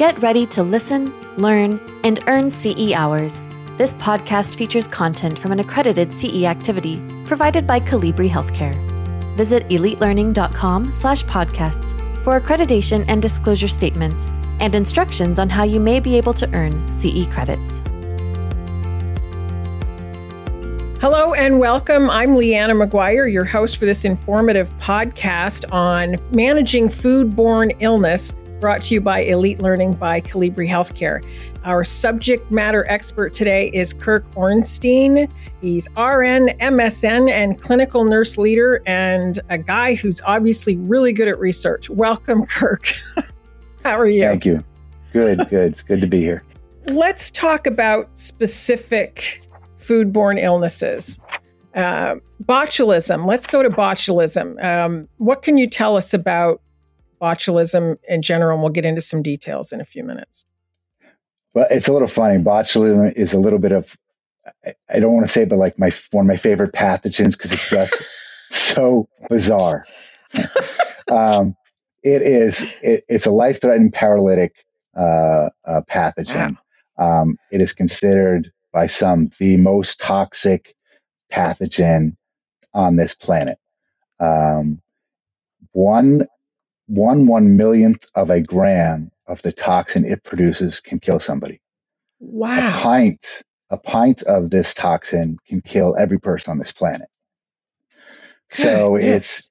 Get ready to listen, learn, and earn CE hours. This podcast features content from an accredited CE activity provided by Colibri Healthcare. Visit elitelearning.com/podcasts for accreditation and disclosure statements and instructions on how you may be able to earn CE credits. Hello and welcome. I'm Leanna McGuire, your host for this informative podcast on managing foodborne illness brought to you by Elite Learning by Colibri Healthcare. Our subject matter expert today is Kirk Ornstein. He's RN, MSN, and clinical nurse leader, and a guy who's obviously really good at research. Welcome, Kirk. How are you? Thank you. Good, good. it's good to be here. Let's talk about specific foodborne illnesses. Uh, botulism. Let's go to botulism. Um, what can you tell us about botulism in general, and we'll get into some details in a few minutes. Well, it's a little funny. Botulism is a little bit of, I don't want to say, but like my one of my favorite pathogens because it's just so bizarre. um, it is. It, it's a life-threatening paralytic uh, uh, pathogen. Wow. Um, it is considered by some the most toxic pathogen on this planet. Um, one one one millionth of a gram of the toxin it produces can kill somebody. Wow. A pint, a pint of this toxin can kill every person on this planet. So it's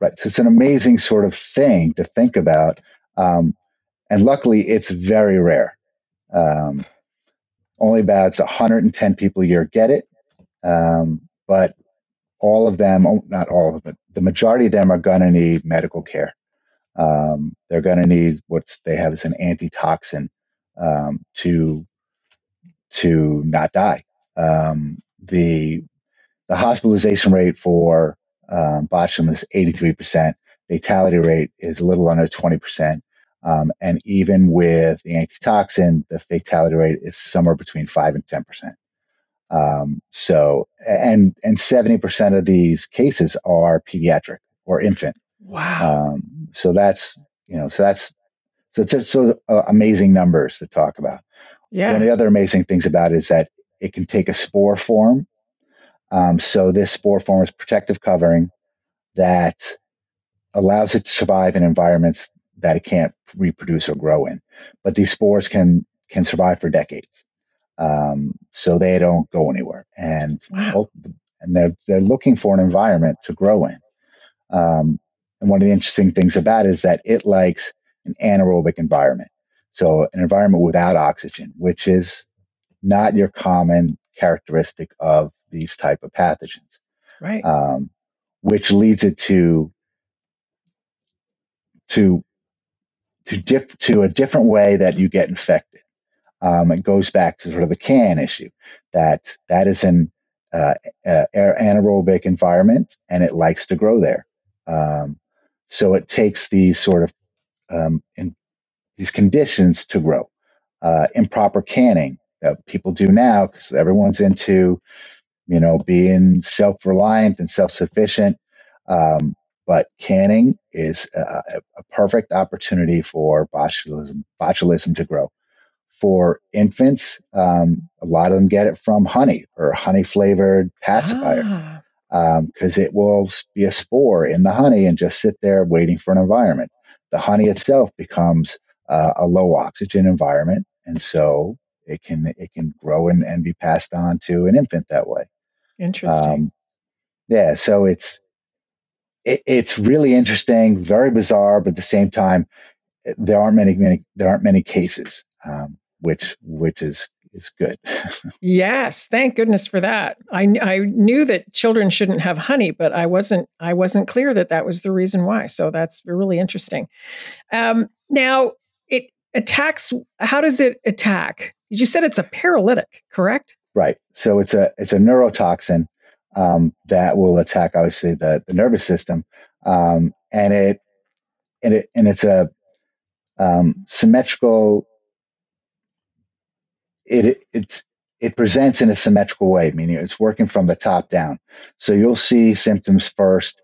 right. So it's an amazing sort of thing to think about. Um, and luckily it's very rare. Um, only about 110 people a year get it. Um, but all of them, oh, not all of them, but the majority of them are going to need medical care um, they're going to need what they have as an antitoxin um, to to not die. Um, the the hospitalization rate for um, botulism is 83%. Fatality rate is a little under 20%. Um, and even with the antitoxin, the fatality rate is somewhere between 5 and 10%. Um, so, and, and 70% of these cases are pediatric or infant. Wow. Um, so that's you know so that's so just so uh, amazing numbers to talk about. Yeah. One of the other amazing things about it is that it can take a spore form. Um, so this spore form is protective covering that allows it to survive in environments that it can't reproduce or grow in. But these spores can can survive for decades, um, so they don't go anywhere. And wow. and they're they're looking for an environment to grow in. Um, and one of the interesting things about it is that it likes an anaerobic environment. So an environment without oxygen, which is not your common characteristic of these type of pathogens. Right. Um, which leads it to to to diff, to a different way that you get infected. Um, it goes back to sort of the can issue that that is an uh, uh, anaerobic environment and it likes to grow there. Um, so it takes these sort of um, in, these conditions to grow. Uh, improper canning that people do now because everyone's into, you know, being self-reliant and self-sufficient. Um, but canning is a, a, perfect opportunity for botulism, botulism to grow. For infants, um, a lot of them get it from honey or honey flavored pacifiers. Ah because um, it will be a spore in the honey and just sit there waiting for an environment. The honey itself becomes uh, a low oxygen environment, and so it can it can grow and, and be passed on to an infant that way. Interesting. Um, yeah, so it's it, it's really interesting, very bizarre, but at the same time, there aren't many, many there aren't many cases, um, which which is is good. yes, thank goodness for that. I I knew that children shouldn't have honey, but I wasn't I wasn't clear that that was the reason why. So that's really interesting. Um, now it attacks. How does it attack? You said it's a paralytic, correct? Right. So it's a it's a neurotoxin um, that will attack obviously the, the nervous system, um, and it and it and it's a um, symmetrical it it it presents in a symmetrical way, meaning it's working from the top down. So you'll see symptoms first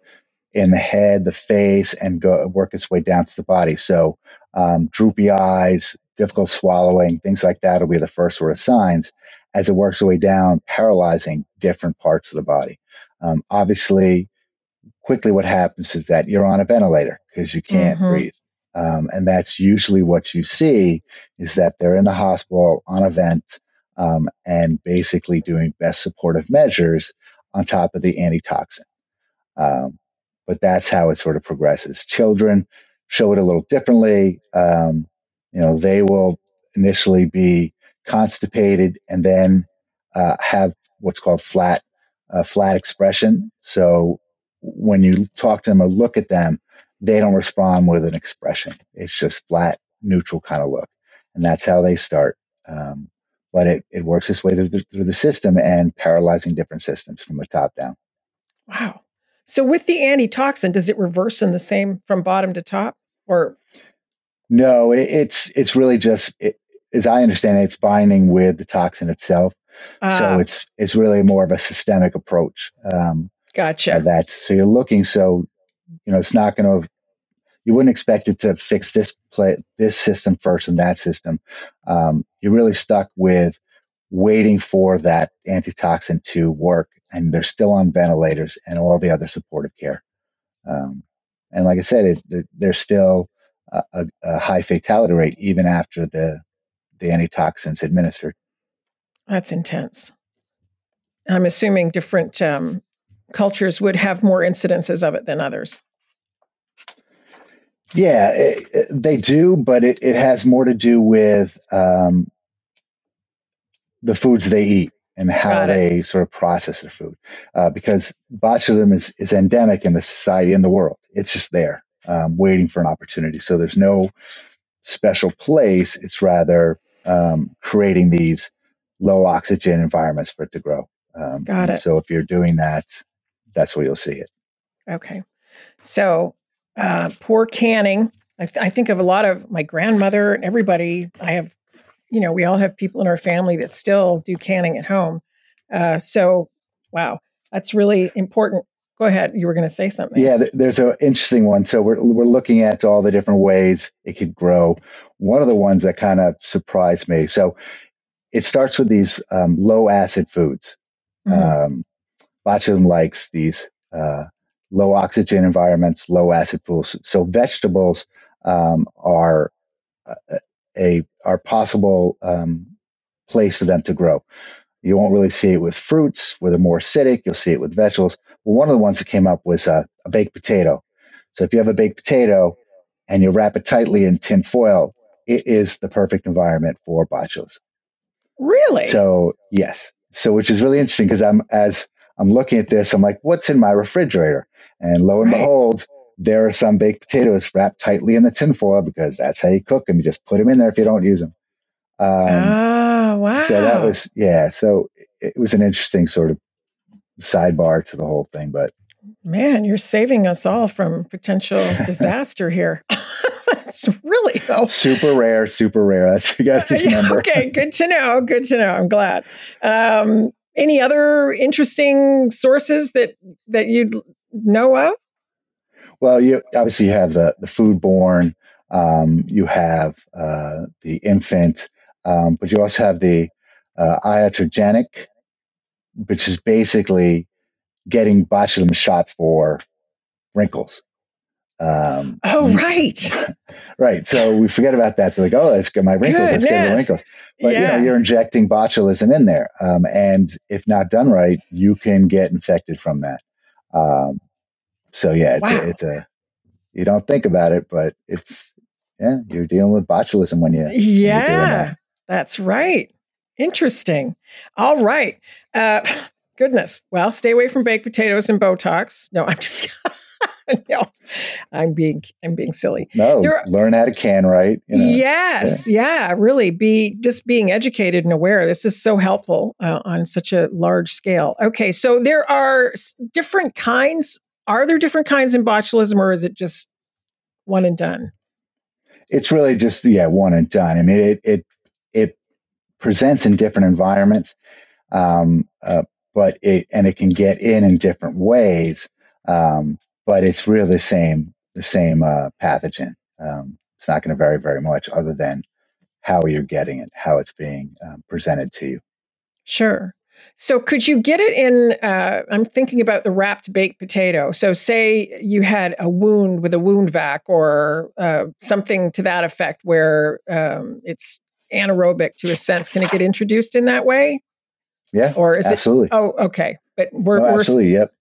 in the head, the face, and go work its way down to the body. So um, droopy eyes, difficult swallowing, things like that will be the first sort of signs as it works its way down, paralyzing different parts of the body. Um, obviously, quickly what happens is that you're on a ventilator because you can't mm-hmm. breathe. Um, and that's usually what you see is that they're in the hospital on a vent um, and basically doing best supportive measures on top of the antitoxin. Um, but that's how it sort of progresses. Children show it a little differently. Um, you know, they will initially be constipated and then uh, have what's called flat uh, flat expression. So when you talk to them or look at them, they don't respond with an expression. It's just flat, neutral kind of look, and that's how they start. Um, but it, it works its way through the, through the system and paralyzing different systems from the top down. Wow. So with the antitoxin, does it reverse in the same from bottom to top, or no? It, it's it's really just it, as I understand it, it's binding with the toxin itself. So ah. it's it's really more of a systemic approach. Um, gotcha. That so you're looking so you know it's not going to you wouldn't expect it to fix this play this system first and that system. Um, you're really stuck with waiting for that antitoxin to work, and they're still on ventilators and all the other supportive care. Um, and like I said, it, it, there's still a, a, high fatality rate even after the the antitoxins administered. That's intense. I'm assuming different um, cultures would have more incidences of it than others. Yeah, it, it, they do, but it, it has more to do with um, the foods they eat and how they sort of process their food. Uh, because botulism is, is endemic in the society, in the world. It's just there, um, waiting for an opportunity. So there's no special place. It's rather um, creating these low oxygen environments for it to grow. Um, Got it. So if you're doing that, that's where you'll see it. Okay. So uh, poor canning. I, th- I, think of a lot of my grandmother and everybody. I have, you know, we all have people in our family that still do canning at home. Uh, so, wow, that's really important. Go ahead. You were going to say something. Yeah, th- there's an interesting one. So we're we're looking at all the different ways it could grow. One of the ones that kind of surprised me. So it starts with these um, low acid foods. Mm-hmm. Um, botulism likes these uh, low oxygen environments, low acid foods. So vegetables um, are uh, a are possible um, place for them to grow. You won't really see it with fruits, where they're more acidic. You'll see it with vegetables. Well, one of the ones that came up was a, a baked potato. So if you have a baked potato and you wrap it tightly in tin foil, it is the perfect environment for botulism. Really? So yes. So which is really interesting because I'm as I'm looking at this, I'm like, what's in my refrigerator? And lo and right. behold, there are some baked potatoes wrapped tightly in the tinfoil because that's how you cook them. You just put them in there if you don't use them. Um, oh, wow. So that was, yeah. So it was an interesting sort of sidebar to the whole thing. But man, you're saving us all from potential disaster here. it's really though. Super rare, super rare. That's you got to remember. okay, good to know. Good to know. I'm glad. Um, any other interesting sources that that you'd know of? Well, you obviously you have the the foodborne. Um, you have uh, the infant, um, but you also have the uh, iatrogenic, which is basically getting botulism shots for wrinkles. Um, oh, right. right. So we forget about that. They're like, oh, let's get my wrinkles. Goodness. Let's get the wrinkles. But yeah. you know, you're injecting botulism in there. Um, and if not done right, you can get infected from that. Um, so yeah, it's, wow. a, it's a, you don't think about it, but it's, yeah, you're dealing with botulism when you, yeah, when that. that's right. Interesting. All right. Uh, goodness. Well, stay away from baked potatoes and Botox. No, I'm just, no, I'm being I'm being silly. No, learn how to can right. You know? Yes, yeah. yeah. really. Be just being educated and aware. This is so helpful uh, on such a large scale. Okay, so there are different kinds. Are there different kinds in botulism, or is it just one and done? It's really just yeah, one and done. I mean, it it it presents in different environments, um, uh, but it and it can get in in different ways. Um, but it's really the same the same uh, pathogen. Um, it's not going to vary very much, other than how you're getting it, how it's being um, presented to you. Sure. So could you get it in? Uh, I'm thinking about the wrapped baked potato. So say you had a wound with a wound vac or uh, something to that effect, where um, it's anaerobic to a sense. Can it get introduced in that way? Yeah. Or is absolutely. it? Oh, okay. But we're, no, absolutely. We're, yep.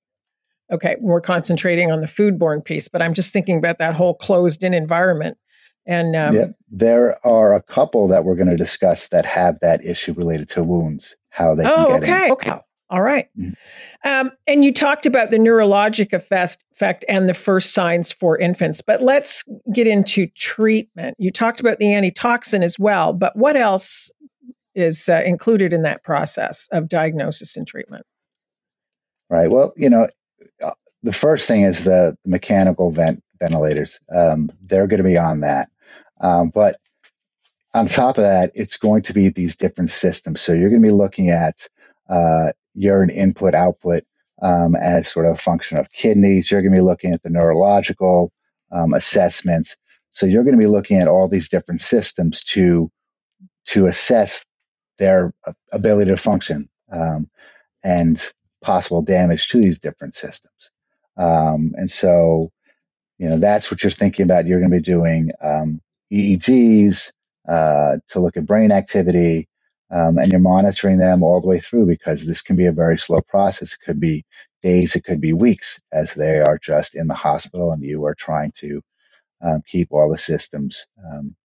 Okay, we're concentrating on the foodborne piece, but I'm just thinking about that whole closed-in environment. And um, yep. there are a couple that we're going to discuss that have that issue related to wounds. How they? Oh, okay. In. Okay. All right. mm-hmm. um, and you talked about the neurologic effect, effect and the first signs for infants, but let's get into treatment. You talked about the antitoxin as well, but what else is uh, included in that process of diagnosis and treatment? Right. Well, you know, the first thing is the mechanical vent ventilators. Um, they're going to be on that, um, but on top of that, it's going to be these different systems. So you're going to be looking at uh, urine input output um, as sort of a function of kidneys. You're going to be looking at the neurological um, assessments. So you're going to be looking at all these different systems to to assess their ability to function um, and possible damage to these different systems. Um, and so, you know, that's what you're thinking about. You're going to be doing um, EEGs uh, to look at brain activity, um, and you're monitoring them all the way through because this can be a very slow process. It could be days, it could be weeks, as they are just in the hospital, and you are trying to um, keep all the systems, um,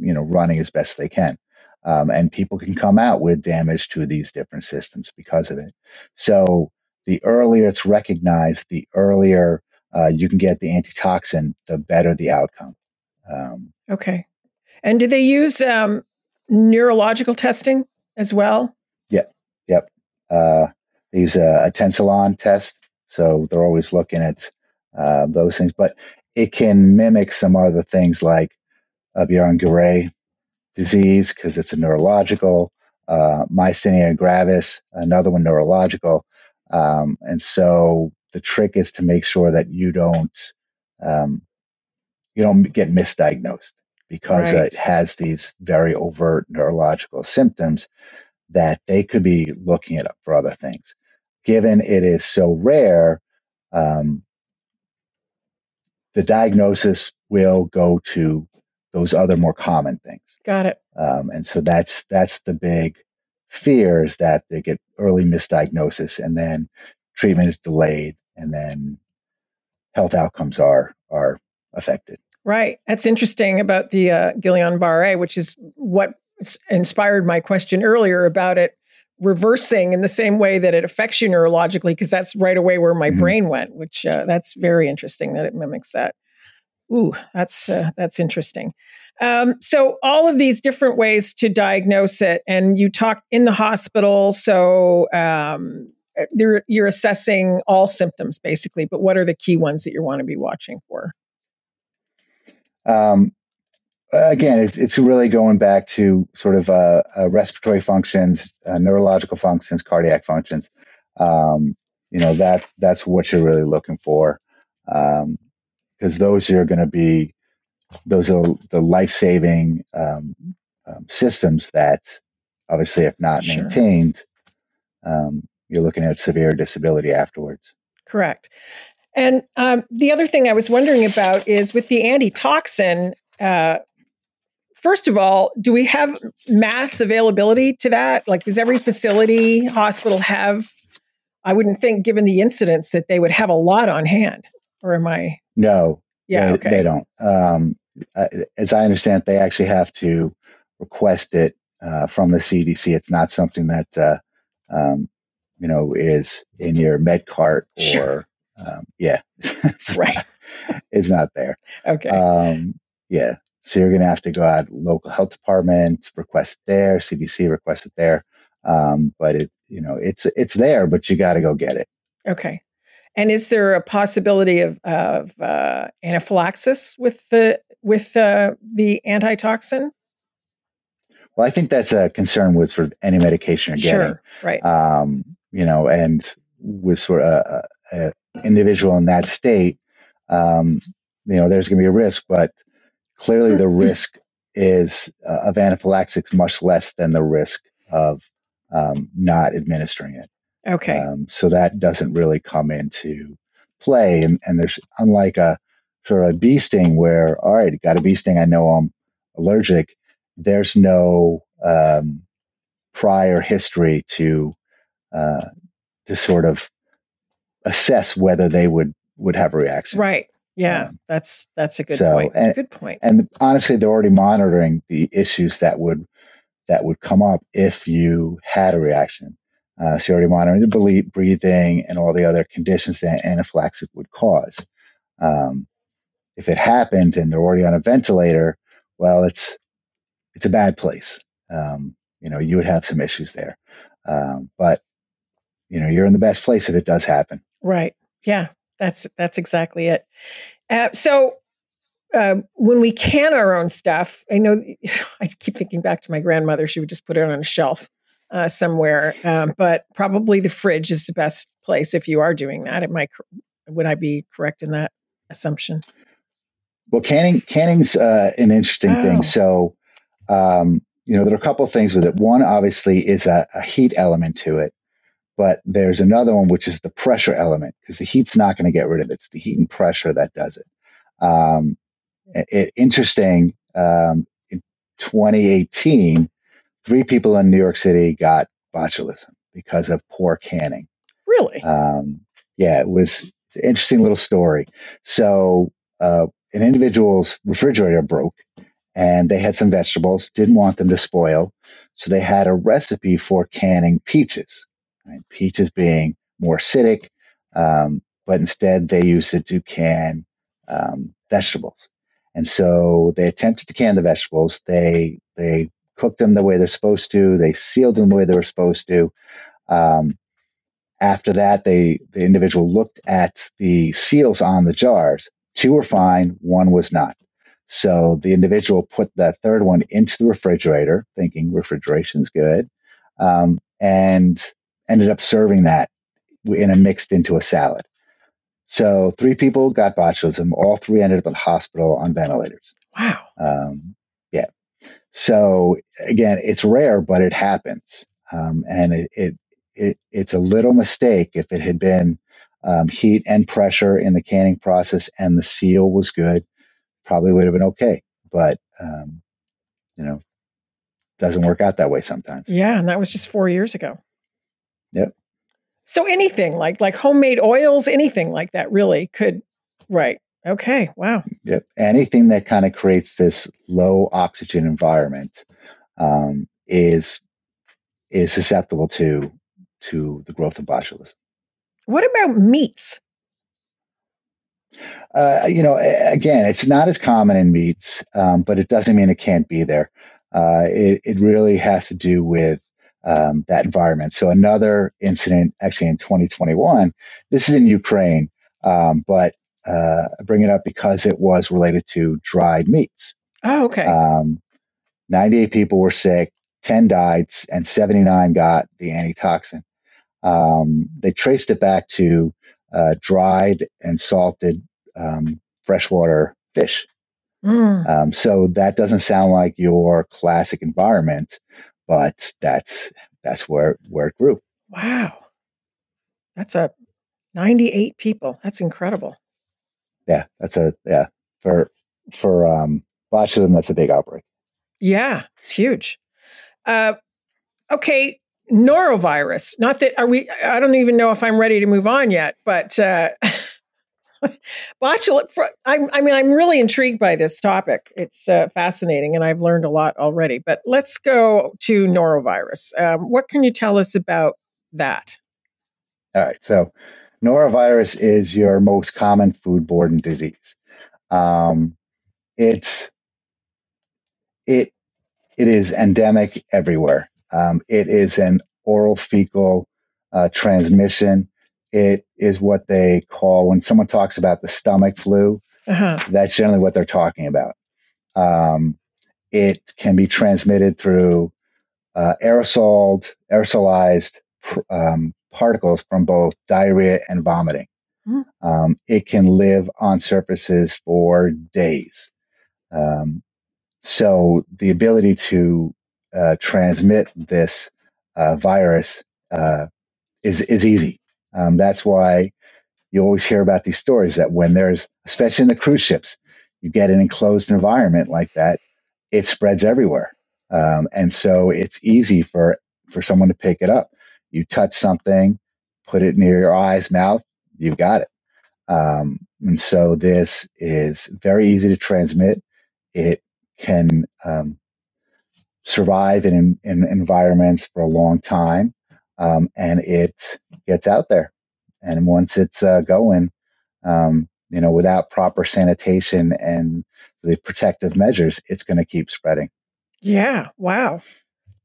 you know, running as best they can. Um, and people can come out with damage to these different systems because of it. So the earlier it's recognized, the earlier uh, you can get the antitoxin, the better the outcome. Um, okay. And do they use um, neurological testing as well? Yep. Yep. Uh, they use a, a tensilon test. So they're always looking at uh, those things, but it can mimic some other things like uh, Guillain-Barré disease because it's a neurological, uh, myasthenia gravis, another one neurological. Um, and so the trick is to make sure that you don't um, you don't get misdiagnosed because right. it has these very overt neurological symptoms that they could be looking at for other things. Given it is so rare, um, the diagnosis will go to those other more common things. Got it. Um, and so that's that's the big fear is that they get early misdiagnosis and then treatment is delayed and then health outcomes are are affected. Right. That's interesting about the uh, Guillain-Barré, which is what inspired my question earlier about it reversing in the same way that it affects you neurologically, because that's right away where my mm-hmm. brain went. Which uh, that's very interesting that it mimics that. Ooh, that's uh, that's interesting. Um, so all of these different ways to diagnose it, and you talk in the hospital. So um, you're assessing all symptoms basically, but what are the key ones that you want to be watching for? Um, again, it's, it's, really going back to sort of uh, uh, respiratory functions, uh, neurological functions, cardiac functions. Um, you know that that's what you're really looking for, because those are going to be those are the life saving um, um, systems that, obviously, if not sure. maintained, um, you're looking at severe disability afterwards. Correct. And um, the other thing I was wondering about is with the antitoxin. Uh, first of all, do we have mass availability to that? Like, does every facility, hospital have? I wouldn't think, given the incidents, that they would have a lot on hand. Or am I? No. Yeah. They, okay. they don't. Um, as I understand, they actually have to request it uh, from the CDC. It's not something that uh, um, you know is in your med cart or sure. Um, yeah, right. it's not there. Okay. Um, yeah. So you're going to have to go out local health department, request it there, CDC request it there. Um, but it, you know, it's it's there, but you got to go get it. Okay. And is there a possibility of, of uh, anaphylaxis with the with uh, the antitoxin? Well, I think that's a concern with sort of any medication you're getting. Sure, right. Um, you know, and with sort of a, a, individual in that state, um, you know, there's going to be a risk, but clearly the risk is uh, of anaphylaxis much less than the risk of um, not administering it. Okay. Um, so that doesn't really come into play. And, and there's unlike a sort of a bee sting where, all right, got a bee sting, I know I'm allergic. There's no um, prior history to uh, to sort of assess whether they would would have a reaction. Right. Yeah, um, that's that's a good so, point. And, good point. And honestly, they're already monitoring the issues that would that would come up if you had a reaction. Uh, you're monitoring the breathing and all the other conditions that anaphylaxis would cause. Um, if it happened and they're already on a ventilator, well, it's it's a bad place. Um, you know, you would have some issues there. Um, but you know, you're in the best place if it does happen. Right. Yeah. That's that's exactly it. Uh, so uh, when we can our own stuff, I know I keep thinking back to my grandmother. She would just put it on a shelf uh, somewhere, um, but probably the fridge is the best place if you are doing that. It might would I be correct in that assumption? Well, canning canning's uh, an interesting oh. thing. So, um, you know, there are a couple of things with it. One, obviously, is a, a heat element to it. But there's another one, which is the pressure element, because the heat's not going to get rid of it. It's the heat and pressure that does it. Um, it interesting, um, in 2018, three people in New York City got botulism because of poor canning. Really? Um, yeah, it was an interesting little story. So, uh, an individual's refrigerator broke and they had some vegetables, didn't want them to spoil. So they had a recipe for canning peaches right? peaches being more acidic, um, but instead they used it to can um, vegetables. And so they attempted to can the vegetables. They they cooked them the way they're supposed to. They sealed them the way they were supposed to. Um, after that, they the individual looked at the seals on the jars. Two were fine, one was not. So the individual put that third one into the refrigerator, thinking refrigeration's good, um, and ended up serving that in a mixed into a salad. So three people got botulism. All three ended up in the hospital on ventilators. Wow. Um. So again, it's rare, but it happens, um, and it, it, it it's a little mistake if it had been um, heat and pressure in the canning process and the seal was good, probably would have been okay. But um, you know, doesn't work out that way sometimes. Yeah, and that was just four years ago. Yep. So anything like like homemade oils, anything like that really could right. Okay. Wow. Yep. Anything that kind of creates this low oxygen environment um, is is susceptible to to the growth of botulism. What about meats? Uh, you know, again, it's not as common in meats, um, but it doesn't mean it can't be there. Uh, it, it really has to do with um, that environment. So another incident, actually in 2021, this is in Ukraine, um, but uh, bring it up because it was related to dried meats. Oh, okay. Um, 98 people were sick, 10 died, and 79 got the antitoxin. Um, they traced it back to uh, dried and salted um, freshwater fish. Mm. Um, so that doesn't sound like your classic environment but that's that's where where it grew. Wow, that's a ninety-eight people. That's incredible. Yeah, that's a yeah for for um botulism. That's a big outbreak. Yeah, it's huge. Uh, okay, norovirus. Not that are we? I don't even know if I'm ready to move on yet, but. Uh, botulism. I, I, mean, I'm really intrigued by this topic. It's uh, fascinating, and I've learned a lot already. But let's go to norovirus. Um, what can you tell us about that? All right. So, norovirus is your most common foodborne disease. Um, it's it it is endemic everywhere. Um, it is an oral fecal uh, transmission it is what they call when someone talks about the stomach flu. Uh-huh. That's generally what they're talking about. Um, it can be transmitted through uh, aerosol, aerosolized um, particles from both diarrhea and vomiting. Mm. Um, it can live on surfaces for days. Um, so the ability to uh, transmit this uh, virus uh, is is easy. Um, that's why you always hear about these stories that when there's, especially in the cruise ships, you get an enclosed environment like that, it spreads everywhere, um, and so it's easy for for someone to pick it up. You touch something, put it near your eyes, mouth, you've got it. Um, and so this is very easy to transmit. It can um, survive in, in, environments for a long time, um, and it gets out there. And once it's uh, going, um, you know, without proper sanitation and the protective measures, it's going to keep spreading. Yeah. Wow.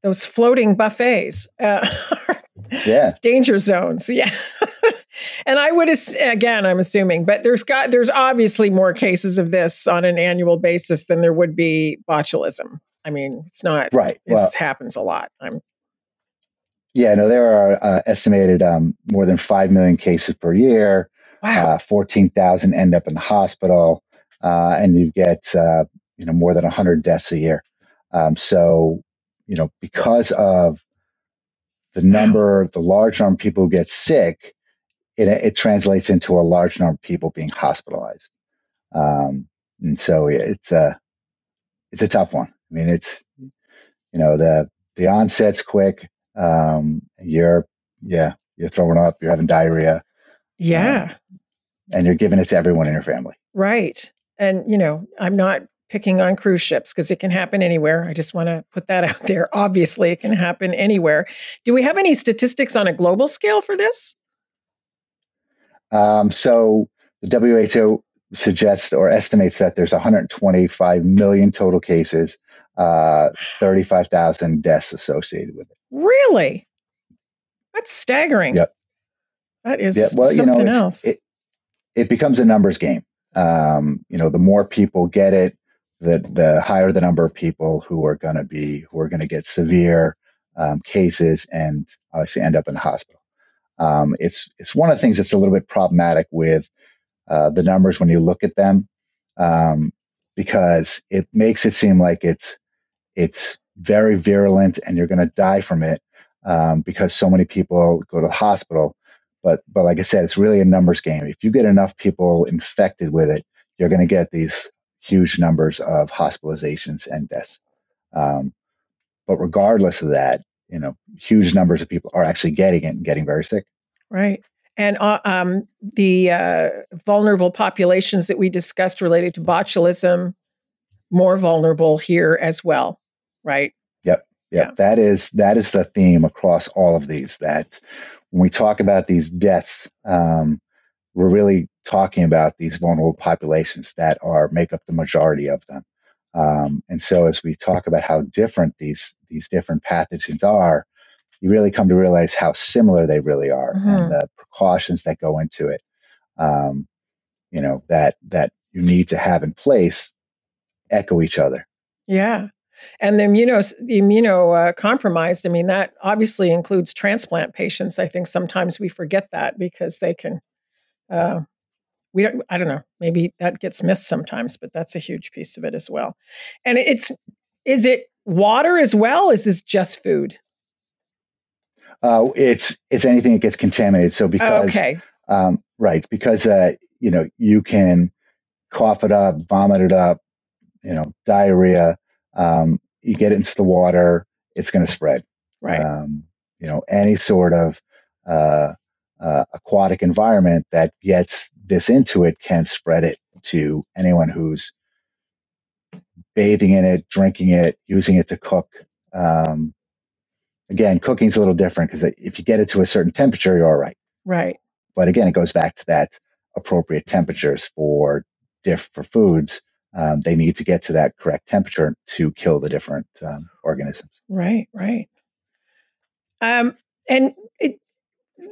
Those floating buffets. Uh, yeah. Danger zones. Yeah. and I would again, I'm assuming, but there's got there's obviously more cases of this on an annual basis than there would be botulism. I mean, it's not right. This well, happens a lot. I'm. Yeah, no, there are uh, estimated um, more than five million cases per year. Wow. Uh, Fourteen thousand end up in the hospital, uh, and you get uh, you know more than hundred deaths a year. Um, so, you know, because of the number, the large number of people who get sick, it, it translates into a large number of people being hospitalized. Um, and so it's a, it's a tough one. I mean, it's, you know, the, the onset's quick. Um, you're, yeah, you're throwing up, you're having diarrhea. Yeah. Um, and you're giving it to everyone in your family. Right. And, you know, I'm not picking on cruise ships because it can happen anywhere. I just want to put that out there. Obviously, it can happen anywhere. Do we have any statistics on a global scale for this? Um, so the WHO suggests or estimates that there's 125 million total cases, uh, 35,000 deaths associated with it. Really? That's staggering. Yep. That is yeah, well, something you know, else. It, it becomes a numbers game. Um, you know, the more people get it, the the higher the number of people who are going to be who are going to get severe um, cases and obviously end up in the hospital. Um, it's it's one of the things that's a little bit problematic with uh, the numbers when you look at them um, because it makes it seem like it's it's very virulent and you're going to die from it um, because so many people go to the hospital. But but like I said, it's really a numbers game. If you get enough people infected with it, you're going to get these huge numbers of hospitalizations and deaths. Um, but regardless of that, you know, huge numbers of people are actually getting it and getting very sick. Right. And uh, um, the uh, vulnerable populations that we discussed related to botulism, more vulnerable here as well, right? Yep. Yep. Yeah. That is that is the theme across all of these. That when we talk about these deaths, um, we're really talking about these vulnerable populations that are make up the majority of them. Um, and so as we talk about how different these these different pathogens are, you really come to realize how similar they really are mm-hmm. and the precautions that go into it. Um, you know that that you need to have in place echo each other. Yeah. And the immuno the immuno uh. I mean, that obviously includes transplant patients. I think sometimes we forget that because they can uh, we don't i don't know maybe that gets missed sometimes but that's a huge piece of it as well. And it's is it water as well? Is this just food? Uh, it's it's anything that gets contaminated. So because okay. um, right because uh, you know you can cough it up vomit it up you know diarrhea um, you get it into the water it's going to spread. Right. Um, you know any sort of uh, uh, aquatic environment that gets this into it can spread it to anyone who's bathing in it, drinking it, using it to cook. Um, again, cooking is a little different because if you get it to a certain temperature, you're all right. Right. But again, it goes back to that appropriate temperatures for diff for foods. Um, they need to get to that correct temperature to kill the different um, organisms. Right. Right. Um, and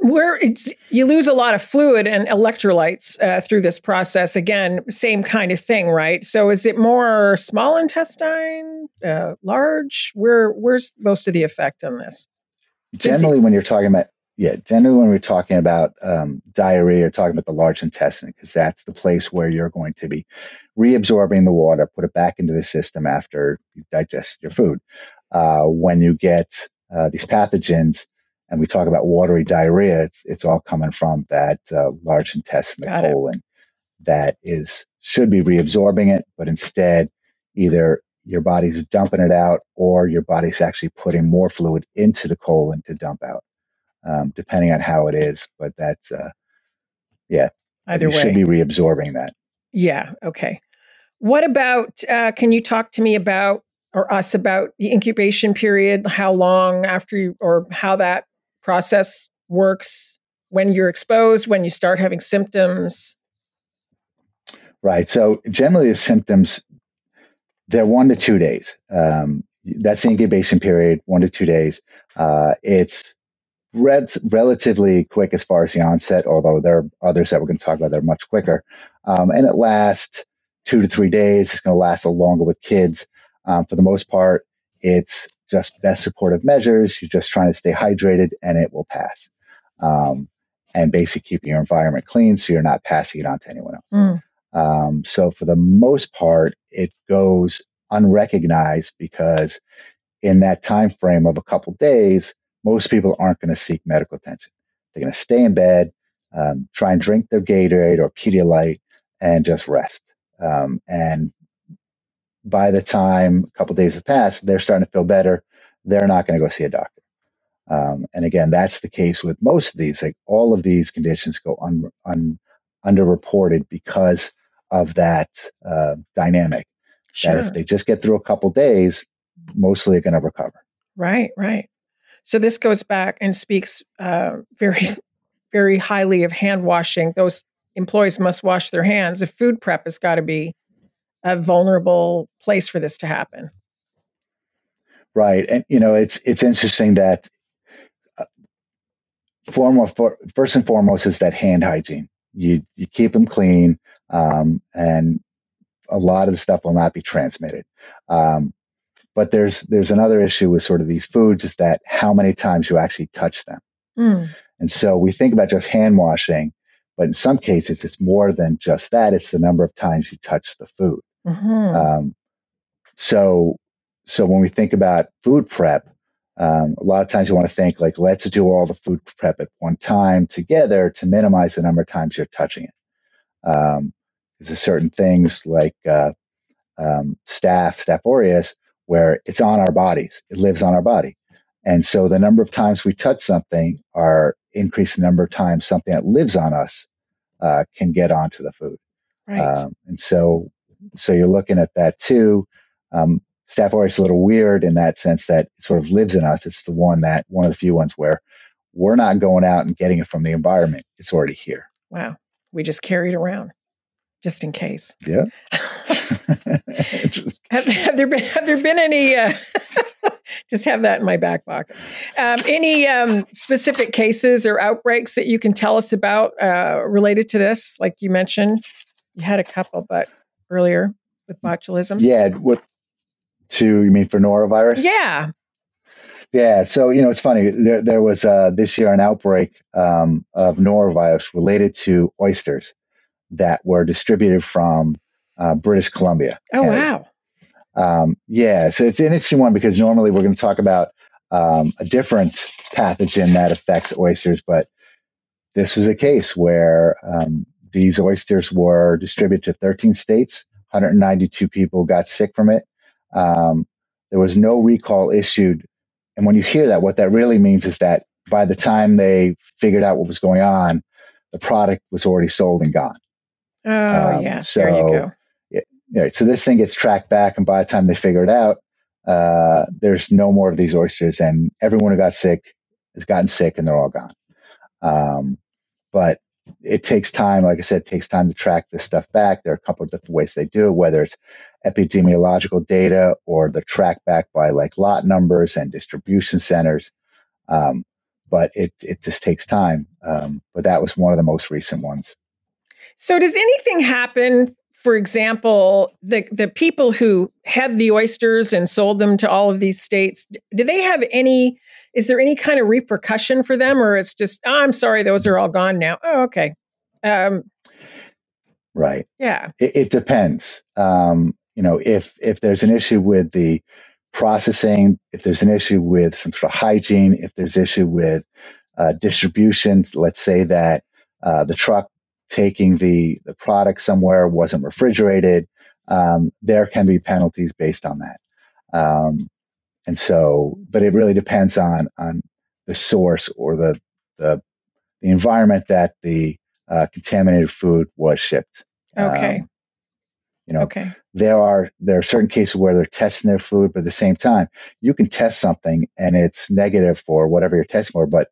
where it's you lose a lot of fluid and electrolytes uh, through this process. Again same kind of thing right? So is it more small intestine uh, large? Where where's most of the effect on this? Generally when you're talking about yeah generally when we're talking about um, diarrhea you're talking about the large intestine because that's the place where you're going to be reabsorbing the water, put it back into the system after you digest your food. Uh, when you get uh, these pathogens, and we talk about watery diarrhea, it's, it's all coming from that uh, large intestine, the Got it. colon, that is should be reabsorbing it, but instead, either your body's dumping it out or your body's actually putting more fluid into the colon to dump out, um, depending on how it is. But that's uh, yeah, Either you way. should be reabsorbing that. Yeah. Okay. What about? Uh, can you talk to me about or us about the incubation period? How long after you, or how that process works when you're exposed, when you start having symptoms? Right. So generally, the symptoms they're one to two days. Um, that's the incubation period, one to two days. Uh, it's re- relatively quick as far as the onset, although there are others that we're going to talk about that are much quicker. Um, and it lasts two to three days. It's going to last a longer with kids. Um, for the most part, it's just best supportive measures. You're just trying to stay hydrated, and it will pass. Um, and basically keeping your environment clean so you're not passing it on to anyone else. Mm. Um, so for the most part, it goes unrecognized because in that time frame of a couple days, most people aren't going to seek medical attention. They're going to stay in bed, um, try and drink their Gatorade or Pedialyte, and just rest. Um, and by the time a couple days have passed, they're starting to feel better. They're not going to go see a doctor. Um, and again, that's the case with most of these. Like all of these conditions go un, un, underreported because of that uh, dynamic. Sure. That if they just get through a couple days, mostly are going to recover. Right, right. So this goes back and speaks uh, very, very highly of hand washing. Those employees must wash their hands. The food prep has got to be a vulnerable place for this to happen. Right, and you know it's it's interesting that uh, foremost, for, first and foremost is that hand hygiene. You you keep them clean, um, and a lot of the stuff will not be transmitted. Um, but there's there's another issue with sort of these foods is that how many times you actually touch them. Mm. And so we think about just hand washing, but in some cases it's more than just that. It's the number of times you touch the food. Mhm. Um, so so when we think about food prep, um, a lot of times you want to think like let's do all the food prep at one time together to minimize the number of times you're touching it. Um, there's certain things like uh, um, staph, staph aureus, where it's on our bodies. It lives on our body. And so the number of times we touch something are increase the number of times something that lives on us uh, can get onto the food. right. Um, and so, so you're looking at that too. Um, Staph aureus is a little weird in that sense that it sort of lives in us. It's the one that one of the few ones where we're not going out and getting it from the environment. It's already here. wow. We just carry it around just in case. Yeah. Just- Have, have there been have there been any? Uh, just have that in my back pocket. Um, any um, specific cases or outbreaks that you can tell us about uh, related to this? Like you mentioned, you had a couple, but earlier with botulism. yeah. What to you mean for norovirus? Yeah. Yeah, so you know it's funny. There, there was uh, this year an outbreak um, of norovirus related to oysters that were distributed from uh, British Columbia. Oh Canada. wow. Um, yeah, so it's an interesting one because normally we're going to talk about um, a different pathogen that affects oysters, but this was a case where um, these oysters were distributed to 13 states. 192 people got sick from it. Um, there was no recall issued. And when you hear that, what that really means is that by the time they figured out what was going on, the product was already sold and gone. Oh Um, yeah. there you so- go. Right, so this thing gets tracked back, and by the time they figure it out, uh, there's no more of these oysters, and everyone who got sick has gotten sick, and they're all gone. Um, but it takes time. Like I said, it takes time to track this stuff back. There are a couple of different ways they do it, whether it's epidemiological data or the track back by like lot numbers and distribution centers. Um, but it it just takes time. Um, but that was one of the most recent ones. So does anything happen? For example, the the people who had the oysters and sold them to all of these states, do they have any? Is there any kind of repercussion for them, or it's just, oh, I'm sorry, those are all gone now? Oh, okay. Um, Right. Yeah. It, it depends. Um, you know, if if there's an issue with the processing, if there's an issue with some sort of hygiene, if there's issue with uh, distribution, let's say that uh, the truck taking the the product somewhere wasn't refrigerated, um, there can be penalties based on that. Um, and so, but it really depends on on the source or the the, the environment that the uh, contaminated food was shipped. Okay. Um, you know, Okay. there are there are certain cases where they're testing their food, but at the same time, you can test something and it's negative for whatever you're testing for, but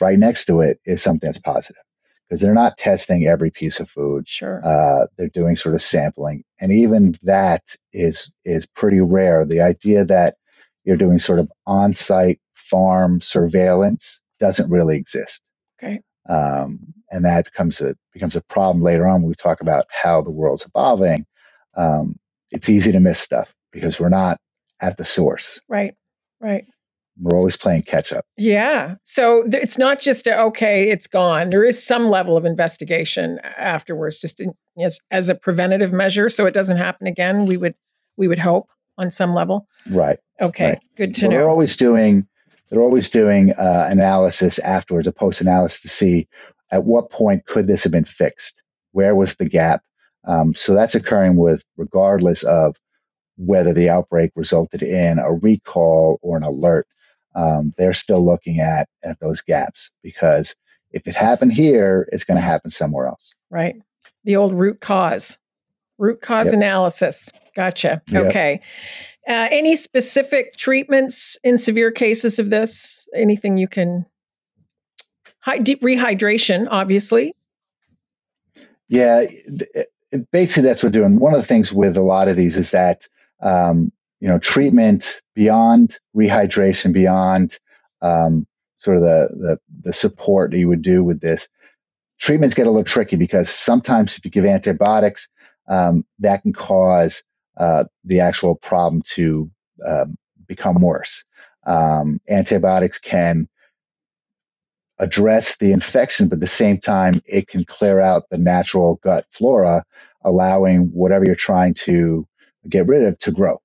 right next to it is something that's positive because they're not testing every piece of food. Sure. Uh, they're doing sort of sampling, and even that is is pretty rare. The idea that you're doing sort of on-site farm surveillance doesn't really exist. Okay. Um, and that becomes a becomes a problem later on when we talk about how the world's evolving. Um, it's easy to miss stuff because we're not at the source. Right. Right. We're always playing catch up. Yeah. So th- it's not just a, okay, it's gone. There is some level of investigation afterwards, just in, as as a preventative measure, so it doesn't happen again. We would we would hope on some level. Right. Okay. Right. Good to Well, they're know. always doing they're always doing uh, analysis afterwards, a post analysis to see at what point could this have been fixed. Where was the gap? Um, so that's occurring with regardless of whether the outbreak resulted in a recall or an alert. Um, they're still looking at at those gaps because if it happened here, it's going to happen somewhere else. Right. The old root cause, root cause Yep. analysis. Gotcha. Yep. Okay. Uh, any specific treatments in severe cases of this? Anything you can? Deep rehydration, obviously. Yeah, it- it- basically that's what we're doing. One of the things with a lot of these is that um, you know treatment beyond rehydration, beyond um, sort of the, the the support that you would do with this. Treatments get a little tricky because sometimes if you give antibiotics, um, that can cause uh, the actual problem to um, become worse. Um, antibiotics can address the infection, but at the same time, it can clear out the natural gut flora, allowing whatever you're trying to get rid of to grow.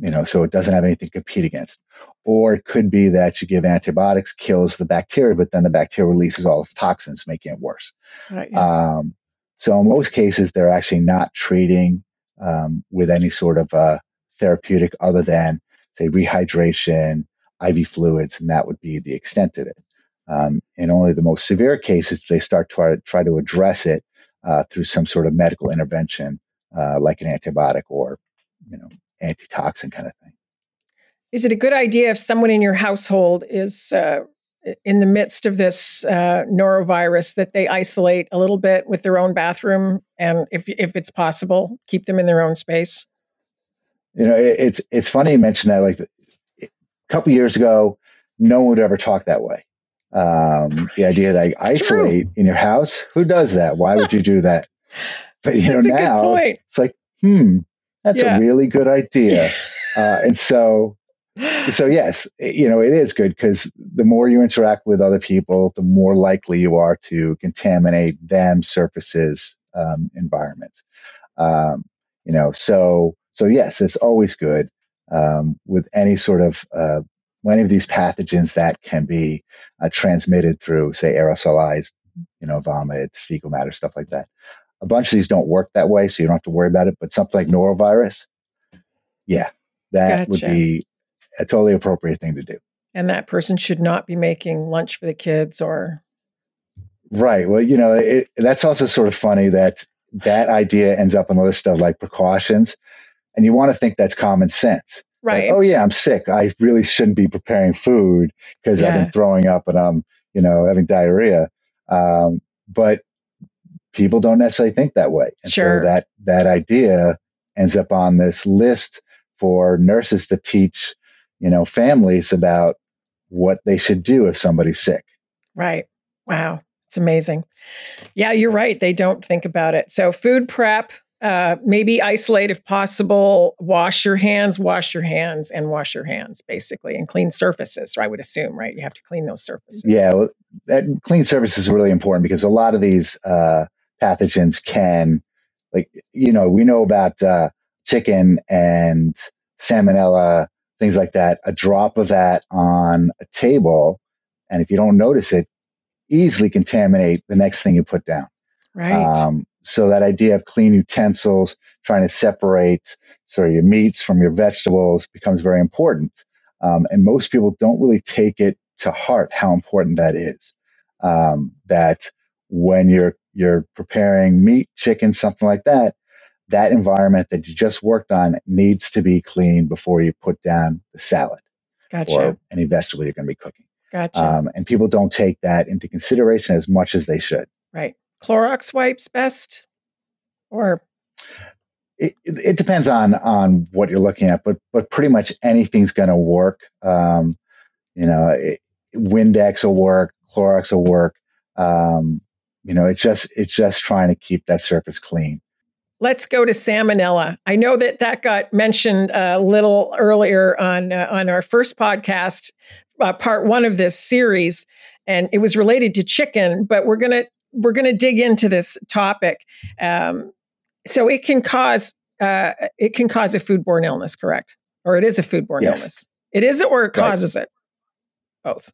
You know, so it doesn't have anything to compete against. Or it could be that you give antibiotics, kills the bacteria, but then the bacteria releases all the toxins, making it worse. Right, yeah. Um, so in most cases, they're actually not treating um, with any sort of uh, therapeutic other than, say, rehydration, IV fluids, and that would be the extent of it. Um, in only the most severe cases, they start to try, try to address it uh, through some sort of medical intervention, uh, like an antibiotic or, you know, antitoxin kind of thing. Is it a good idea if someone in your household is uh, in the midst of this uh, norovirus that they isolate a little bit with their own bathroom, and if if it's possible, keep them in their own space? You know, it, it's it's funny you mention that. Like a couple years ago, no one would ever talk that way. Um, the idea that I It's true. isolate in your house, who does that? Why would you do that? But you know, That's good now it's like, hmm, that's Yeah. a really good idea. Uh, and so, so yes, you know, it is good because the more you interact with other people, the more likely you are to contaminate them, surfaces, um, environment. Um, you know, so so yes, it's always good um, with any sort of uh, any of these pathogens that can be uh, transmitted through, say, aerosolized, you know, vomit, fecal matter, stuff like that. A bunch of these don't work that way, so you don't have to worry about it. But something like norovirus, yeah, that would be a totally appropriate thing to do. and that person should not be making lunch for the kids or Right. Well, you know, it, that's also sort of funny that that idea ends up on the list of like precautions, and you want to think that's common sense. Like, right. oh yeah, I'm sick. I really shouldn't be preparing food because I've been throwing up and I'm, you know, having diarrhea. Um, but people don't necessarily think that way, and Sure. so that that idea ends up on this list for nurses to teach, you know, families about what they should do if somebody's sick. Right. Wow. It's amazing. Yeah, you're right. They don't think about it. So, food prep, uh, maybe isolate if possible, wash your hands, wash your hands, and wash your hands, basically, and clean surfaces. I would assume, right? You have to clean those surfaces. Yeah, well, that clean surfaces is really important because a lot of these uh, pathogens can like you know we know about uh, chicken and salmonella things like that a drop of that on a table and if you don't notice it easily contaminate the next thing you put down. Right. um, so that idea of clean utensils trying to separate sort of your meats from your vegetables becomes very important. Um, and most people don't really take it to heart how important that is. Um, that when you're you're preparing meat, chicken, something like that, that environment that you just worked on needs to be clean before you put down the salad gotcha. or any vegetable you're going to be cooking. gotcha. Um, and people don't take that into consideration as much as they should. right. Clorox wipes best, or It, it, depends on on what you're looking at, but but pretty much anything's going to work. Um, you know, it, Windex will work, Clorox will work. Um, you know, it's just it's just trying to keep that surface clean. let's go to salmonella. I know that that got mentioned a little earlier on uh, on our first podcast, uh, part one of this series, and it was related to chicken. But we're gonna we're gonna dig into this topic. Um, so it can cause uh, it can cause a foodborne illness, correct? Or it is a foodborne Yes. illness. It is, it, or it Right. causes it. Both.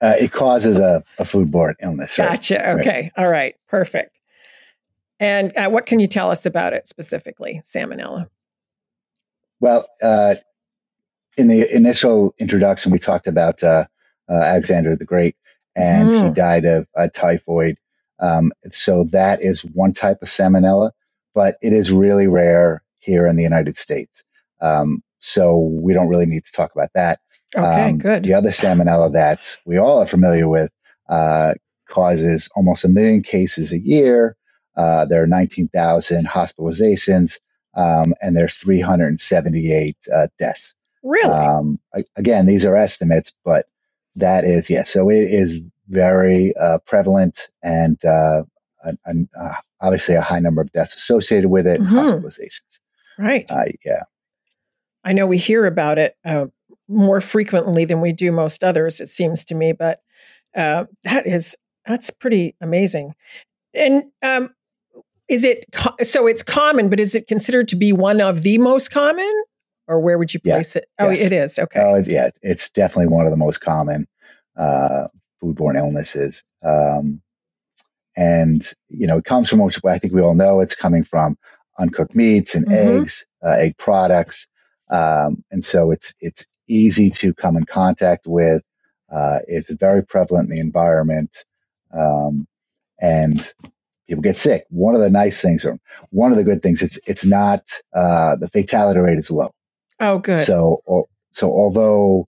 Uh, it causes a, a foodborne illness. Right? Gotcha. Right. Okay. All right. Perfect. And uh, what can you tell us about it specifically, salmonella? Well, uh, in the initial introduction, we talked about uh, uh, Alexander the Great, and he Mhm. died of typhoid. Um, so that is one type of salmonella, but it is really rare here in the United States. Um, so we don't really need to talk about that. Okay. Um, good. The other salmonella that we all are familiar with uh, causes almost a million cases a year. Uh, there are 19,000 hospitalizations, um, and there's 378 uh, deaths. Really? Um, again, these are estimates, but that is yes. so it is very uh, prevalent and uh, an, an, uh, obviously a high number of deaths associated with it, Mhm. hospitalizations. right. Uh, yeah, I know we hear about it uh, more frequently than we do most others, it seems to me, but uh, that is that's pretty amazing. And um, is it co- so? It's common, but is it considered to be one of the most common, or where would you Yeah. place it? Oh, Yes. it is. Okay. Oh, yeah, it's definitely one of the most common uh, foodborne illnesses. Um, and, you know, it comes from, which I think we all know it's coming from uncooked meats and Mhm. eggs, uh, egg products. Um, and so it's, it's easy to come in contact with. Uh, it's very prevalent in the environment. Um, and people get sick. One of the nice things, or one of the good things, it's, it's not, uh, the fatality rate is low. oh, good. So, so although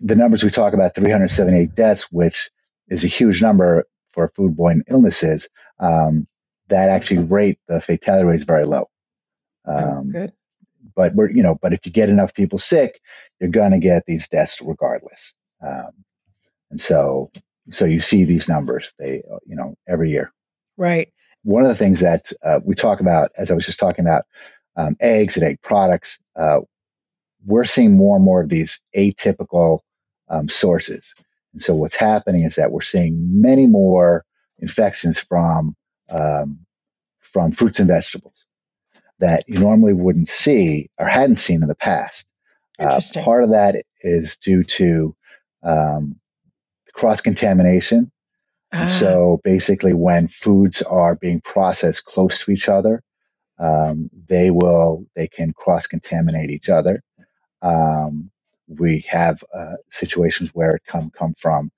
the numbers we talk about, 378 deaths, which is a huge number for foodborne illnesses, um, that actually rate the fatality rate is very low. oh, Um, good. But we're, you know, but if you get enough people sick, you're going to get these deaths regardless. Um, and so, so you see these numbers, they, you know, every year. Right. One of the things that uh, we talk about, as I was just talking about, um, eggs and egg products, uh, we're seeing more and more of these atypical um, sources. And so what's happening is that we're seeing many more infections from um, from fruits and vegetables that you normally wouldn't see or hadn't seen in the past. Uh, part of that is due to um, cross contamination. Ah, so basically, when foods are being processed close to each other, um, they will they can cross contaminate each other. Um, we have uh, situations where it come come from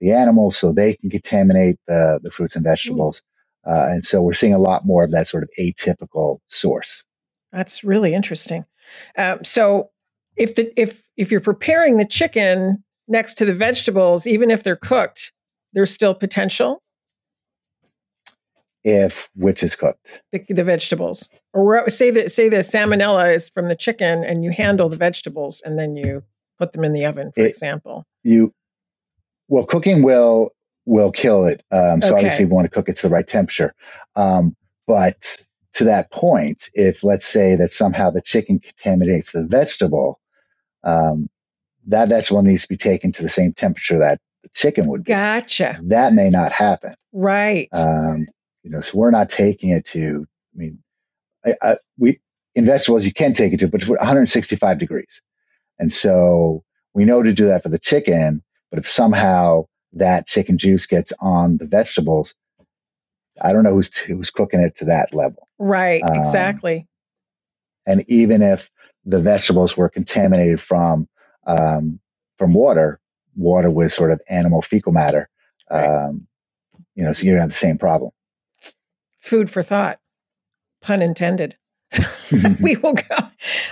the animals, so they can contaminate the the fruits and vegetables. Uh, and so we're seeing a lot more of that sort of atypical source. That's really interesting. Um, so, if the if if you're preparing the chicken next to the vegetables, even if they're cooked, there's still potential. If which is cooked, The, the vegetables, or say that say the salmonella is from the chicken, and you handle the vegetables, and then you put them in the oven, for It- example. you well cooking will will kill it um, so Okay. obviously we want to cook it to the right temperature um, but to that point if let's say that somehow the chicken contaminates the vegetable um, that vegetable needs to be taken to the same temperature that the chicken would be Gotcha. that may not happen Right. um, you know so we're not taking it to I mean, I, I, we in vegetables you can take it to, but it's 165 degrees, and so we know to do that for the chicken. But if somehow that chicken juice gets on the vegetables, I don't know who's who's cooking it to that level. Right. Um, exactly. And even if the vegetables were contaminated from um, from water, water with sort of animal fecal matter, right. um, you know, so you don't have the same problem. Food for thought, pun intended. we will go.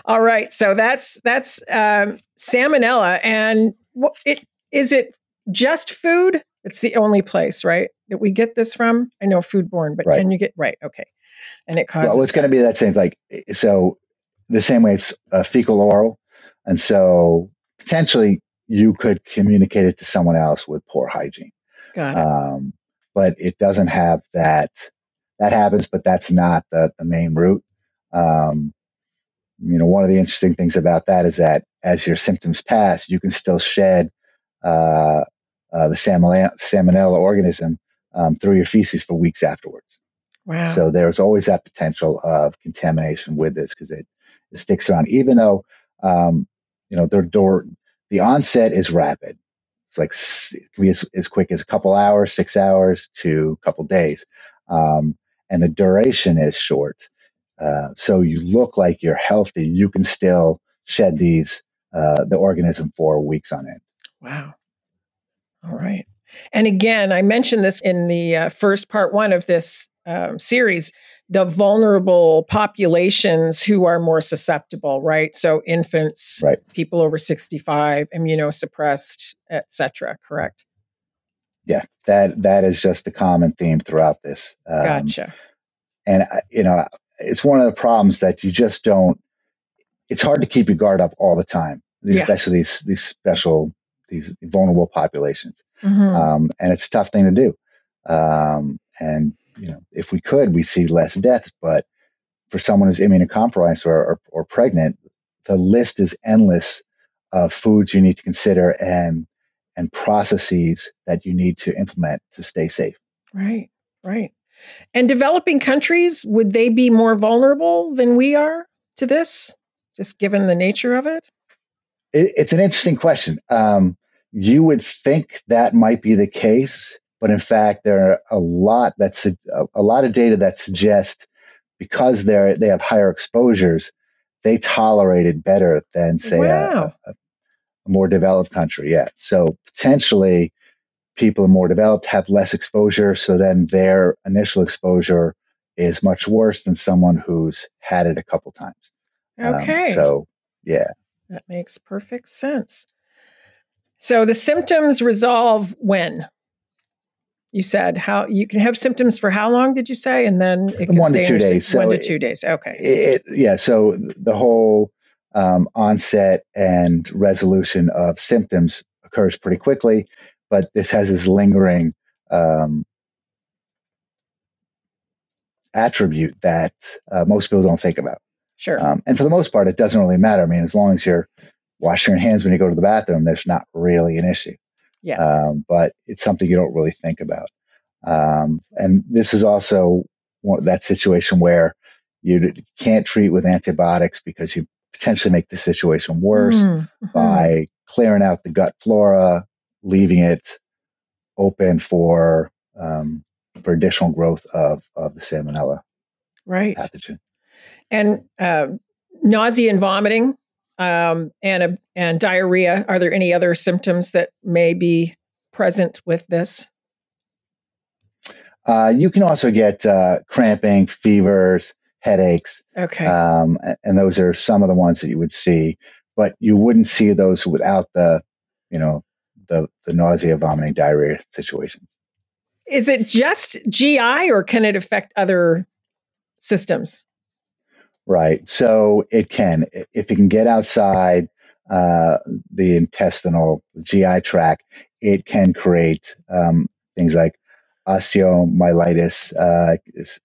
All right, so that's that's um, salmonella, and what, it is it just food? It's the only place, right, that we get this from. I know foodborne, but right. can you get right? Okay, and it causes. Well, it's going to be that same like so. The same way it's uh, fecal oral, and so potentially you could communicate it to someone else with poor hygiene. Got it. Um, but it doesn't have that. That happens, but that's not the, the main route. Um, you know, one of the interesting things about that is that as your symptoms pass, you can still shed uh, uh, the salmonella, organism um, through your feces for weeks afterwards. Wow. So there's always that potential of contamination with this because it, it, sticks around, even though, um, you know, the door, the onset is rapid. It's like it can be as, as quick as a couple hours, six hours to a couple days. Um, and the duration is short. Uh, so you look like you're healthy. You can still shed these, uh, the organism for weeks on end. Wow. All right. And again, I mentioned this in the uh, first part one of this um, series the vulnerable populations who are more susceptible, right? So infants, right. people over 65, immunosuppressed, etc. correct? Yeah, that that is just the common theme throughout this. Um, gotcha. And you know, it's one of the problems that you just don't. It's hard to keep your guard up all the time, yeah. especially these these special these vulnerable populations. Mm-hmm. Um, and it's a tough thing to do. Um, and you know, if we could, we see less deaths. But for someone who's immunocompromised or, or, or pregnant, the list is endless of foods you need to consider and and processes that you need to implement to stay safe. Right, right. And developing countries, would they be more vulnerable than we are to this, just given the nature of it? it it's an interesting question. Um, you would think that might be the case, but in fact, there are a lot that's a, a lot of data that suggest because they're they have higher exposures, they tolerate it better than say wow. a, a, a more developed country. Yeah, so potentially people more developed have less exposure, so then their initial exposure is much worse than someone who's had it a couple times. Um, okay. Um, so yeah, that makes perfect sense. So the symptoms resolve when? You said how you can have symptoms for how long did you say? And then it can one to two days. So one to two days. Okay. It, yeah. So the whole um, onset and resolution of symptoms occurs pretty quickly, but this has this lingering um, attribute that uh, most people don't think about. Sure. Um, and for the most part, it doesn't really matter. I mean, as long as you're washing your hands when you go to the bathroom, there's not really an issue. Yeah. Um, but it's something you don't really think about. Um, and this is also one, that situation where you can't treat with antibiotics because you potentially make the situation worse mm-hmm. by clearing out the gut flora, leaving it open for um, for additional growth of of the salmonella right pathogen. And uh, nausea and vomiting um, and a, and diarrhea. Are there any other symptoms that may be present with this? Uh, you can also get uh, cramping, fevers, headaches. Okay. Um, and those are some of the ones that you would see, but you wouldn't see those without the, you know, the, the nausea, vomiting, diarrhea situations. Is it just GI or can it affect other systems? Right. So it can, if it can get outside uh, the intestinal GI tract, it can create um, things like osteomyelitis, uh,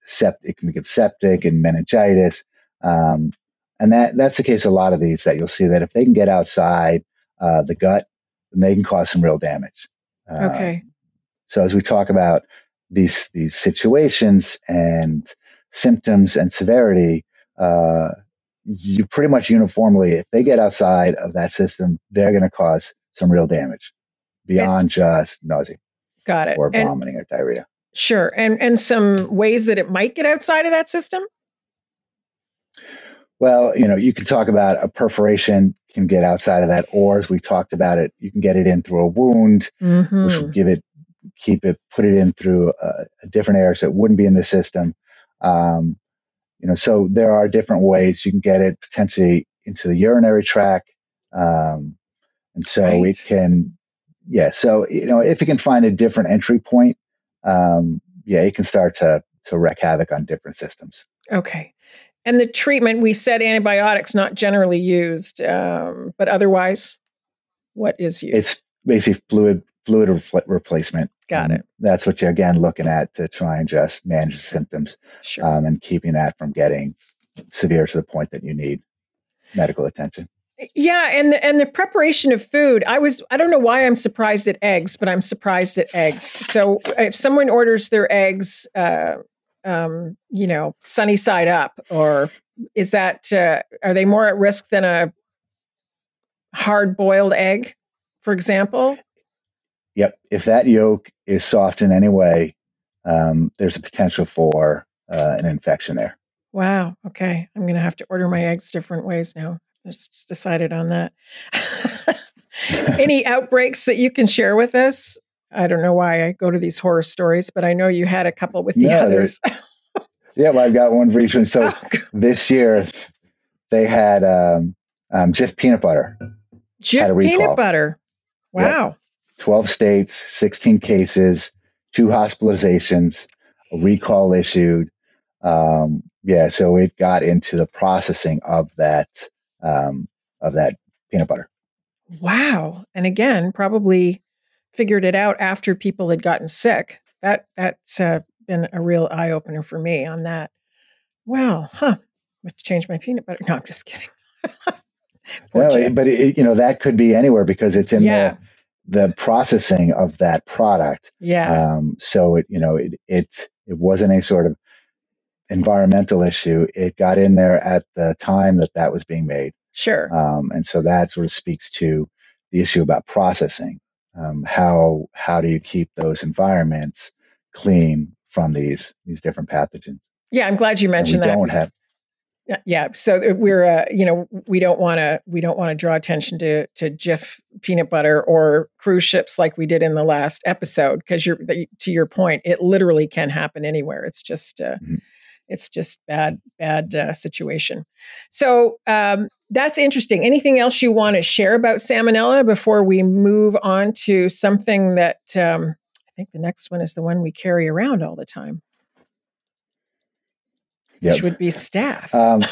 sept- it can become septic and meningitis. Um, and that, that's the case a lot of these that you'll see that if they can get outside uh, the gut, then they can cause some real damage. okay. So as we talk about these these situations and symptoms and severity, uh, you pretty much uniformly, if they get outside of that system, they're going to cause some real damage beyond just nausea. Got it. Or vomiting and, or diarrhea. Sure. And and some ways that it might get outside of that system? Well, you know, you can talk about a perforation can get outside of that, or as we talked about it, you can get it in through a wound, mm-hmm. which will give it, keep it, put it in through a, a different area so it wouldn't be in the system. Um, you know, so there are different ways you can get it potentially into the urinary tract. Um, and so right. it can, yeah. So, you know, if it can find a different entry point, um, yeah, it can start to, to wreak havoc on different systems. Okay. And the treatment, we said antibiotics not generally used, um, but otherwise, what is used? It's basically fluid fluid re- replacement. Got it. That's what you're again looking at to try and just manage the symptoms sure. um, and keeping that from getting severe to the point that you need medical attention. Yeah, and the, and the preparation of food. I was I don't know why I'm surprised at eggs, but I'm surprised at eggs. So if someone orders their eggs, uh, um, you know, sunny side up, or is that uh, are they more at risk than a hard boiled egg, for example? Yep. If that yolk is soft in any way, um, there's a potential for uh, an infection there. Wow. Okay. I'm going to have to order my eggs different ways now just decided on that. Any outbreaks that you can share with us? I don't know why I go to these horror stories, but I know you had a couple with the yeah, others. yeah, well, I've got one for each one. So oh, this year they had um, um, Jif peanut butter. Jif peanut butter. Wow. Yep. 12 states, 16 cases, two hospitalizations, a recall issued. Um, yeah, so it got into the processing of that um, of that peanut butter. Wow! And again, probably figured it out after people had gotten sick. That that's uh, been a real eye opener for me on that. Well, huh? To change my peanut butter. No, I'm just kidding. well, but it, you know that could be anywhere because it's in yeah. the the processing of that product. Yeah. Um, so it you know it it it wasn't a sort of environmental issue. It got in there at the time that that was being made. Sure. Um, and so that sort of speaks to the issue about processing. Um, how how do you keep those environments clean from these these different pathogens? Yeah, I'm glad you mentioned that. Don't have. Yeah, so we're uh, you know we don't want to we don't want to draw attention to to Jif peanut butter or cruise ships like we did in the last episode because you're to your point it literally can happen anywhere. It's just uh, mm-hmm. it's just bad bad uh, situation. So um, that's interesting. Anything else you want to share about salmonella before we move on to something that um, i think the next one is the one we carry around all the time yep. which would be staph. um,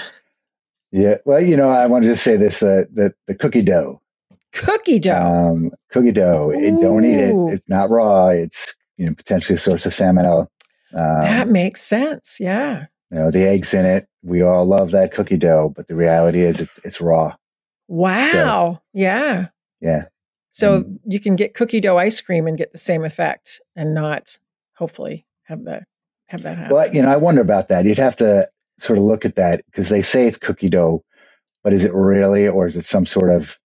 yeah well you know i wanted to say this uh, the, the cookie dough cookie dough um, cookie dough it, don't eat it it's not raw it's you know potentially a source of salmonella um, that makes sense. Yeah. You know, the eggs in it. We all love that cookie dough, but the reality is it's, it's raw. Wow. So, yeah. Yeah. So and, you can get cookie dough ice cream and get the same effect and not hopefully have that have that happen. Well, you know, I wonder about that. You'd have to sort of look at that because they say it's cookie dough, but is it really, or is it some sort of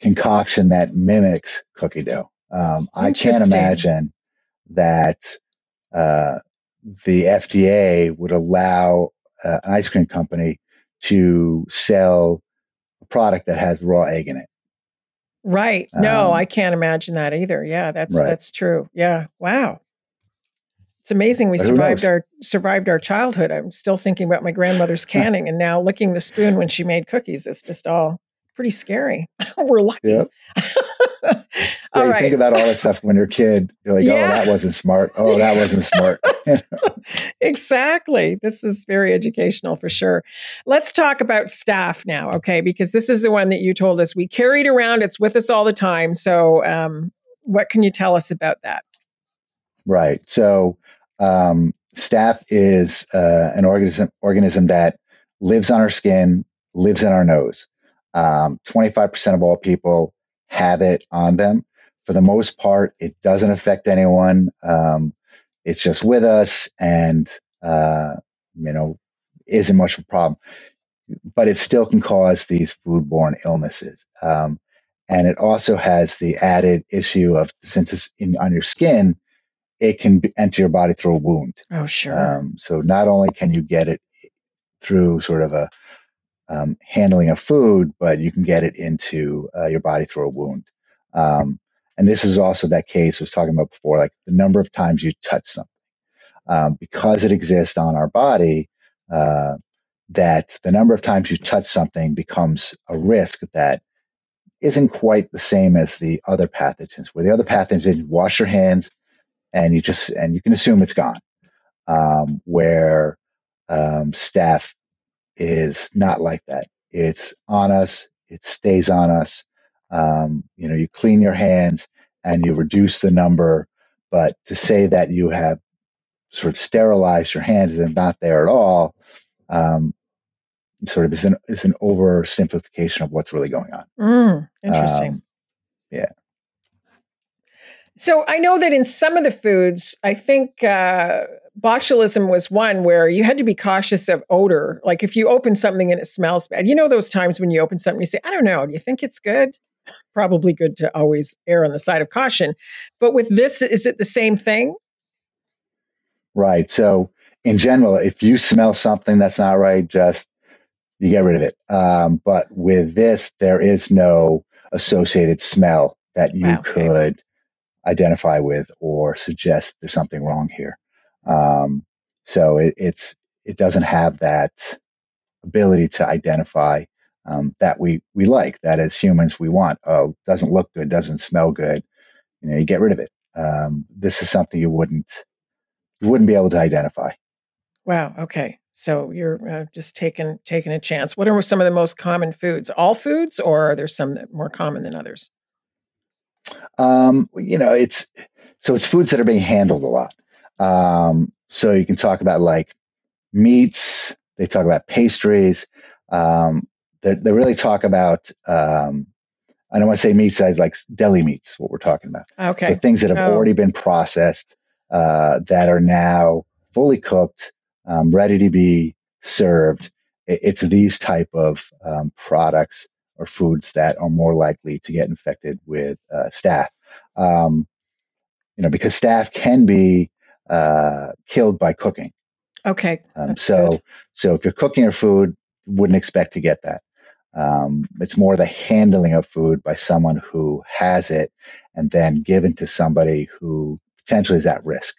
concoction that mimics cookie dough? Um, I can't imagine that uh, the FDA would allow uh, an ice cream company to sell a product that has raw egg in it. Right. No, um, I can't imagine that either. Yeah, that's right. that's true. Yeah. Wow. It's amazing we survived our survived our childhood. I'm still thinking about my grandmother's canning and now licking the spoon when she made cookies. It's just all pretty scary. We're lucky. Yep. yeah, you right. think about all that stuff when you're a kid. You're like, oh, yeah. oh, that wasn't smart. Oh, that wasn't smart. exactly. This is very educational for sure. Let's talk about staph now, okay? Because this is the one that you told us we carried around. It's with us all the time. So, um, what can you tell us about that? Right. So, um, staph is uh, an organism organism that lives on our skin, lives in our nose. Um, 25% of all people have it on them. For the most part, it doesn't affect anyone. Um, it's just with us, and uh, you know, isn't much of a problem. But it still can cause these foodborne illnesses. Um, and it also has the added issue of since it's in, on your skin, it can be, enter your body through a wound. Oh, sure. Um, so not only can you get it through sort of a um, handling of food, but you can get it into uh, your body through a wound. Um, and this is also that case I was talking about before, like the number of times you touch something. Um, because it exists on our body, uh, that the number of times you touch something becomes a risk that isn't quite the same as the other pathogens. Where the other pathogens, wash your hands and you just and you can assume it's gone. Um, where um, staph is not like that. It's on us. It stays on us. Um, you know, you clean your hands and you reduce the number. But to say that you have sort of sterilized your hands and not there at all, um, sort of is an is an oversimplification of what's really going on. Mm, interesting. Um, yeah. So I know that in some of the foods, I think uh, botulism was one where you had to be cautious of odor. Like if you open something and it smells bad, you know those times when you open something, you say, "I don't know, do you think it's good?" Probably good to always err on the side of caution. But with this, is it the same thing? Right. So in general, if you smell something that's not right, just you get rid of it. Um, but with this, there is no associated smell that you wow, could identify with or suggest there's something wrong here. Um, so it, it's it doesn't have that ability to identify um, that we we like that as humans we want. Oh, doesn't look good, doesn't smell good. You know, you get rid of it. Um, this is something you wouldn't you wouldn't be able to identify. Wow. Okay. So you're uh, just taking taking a chance. What are some of the most common foods? All foods, or are there some that more common than others? Um, you know, it's so it's foods that are being handled a lot. Um, so you can talk about like meats. They talk about pastries. Um, they they really talk about. Um, I don't want to say meats. I like deli meats. What we're talking about. Okay. So things that have oh. already been processed uh, that are now fully cooked um, ready to be served. It's these type of um, products or foods that are more likely to get infected with uh, staph. Um, you know, because staph can be uh, killed by cooking. Okay. Um, so, good. so if you're cooking your food, wouldn't expect to get that. Um, it's more the handling of food by someone who has it and then given to somebody who potentially is at risk.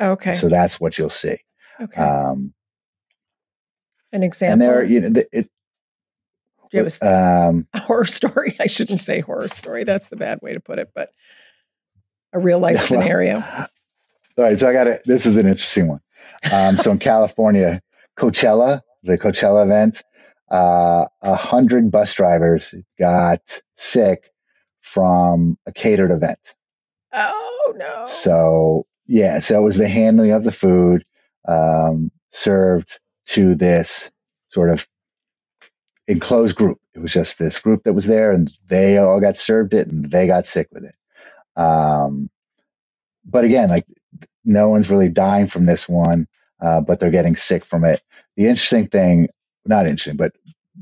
Okay. So that's what you'll see. Okay. Um, An example. And there, you know, it. Do was um, a horror story? I shouldn't say horror story. That's the bad way to put it, but a real life well, scenario. All right, so I got it. This is an interesting one. Um, so in California, Coachella, the Coachella event, uh, a uh, hundred bus drivers got sick from a catered event. Oh no! So yeah, so it was the handling of the food um, served to this sort of enclosed group. It was just this group that was there, and they all got served it, and they got sick with it. Um, but again, like no one's really dying from this one, uh, but they're getting sick from it. The interesting thing, not interesting, but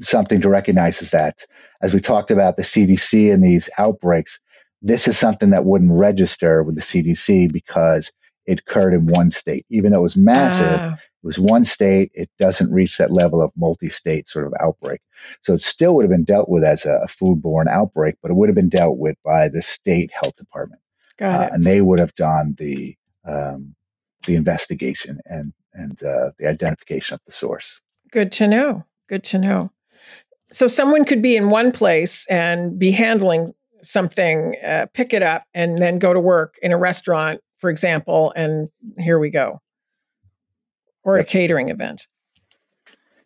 something to recognize is that as we talked about the CDC and these outbreaks, this is something that wouldn't register with the CDC because it occurred in one state. Even though it was massive, ah. it was one state. It doesn't reach that level of multi-state sort of outbreak. So it still would have been dealt with as a, a foodborne outbreak, but it would have been dealt with by the state health department, uh, and they would have done the um, the investigation and and uh, the identification of the source. Good to know. Good to know. So someone could be in one place and be handling something, uh, pick it up, and then go to work in a restaurant for example, and here we go. Or a catering event.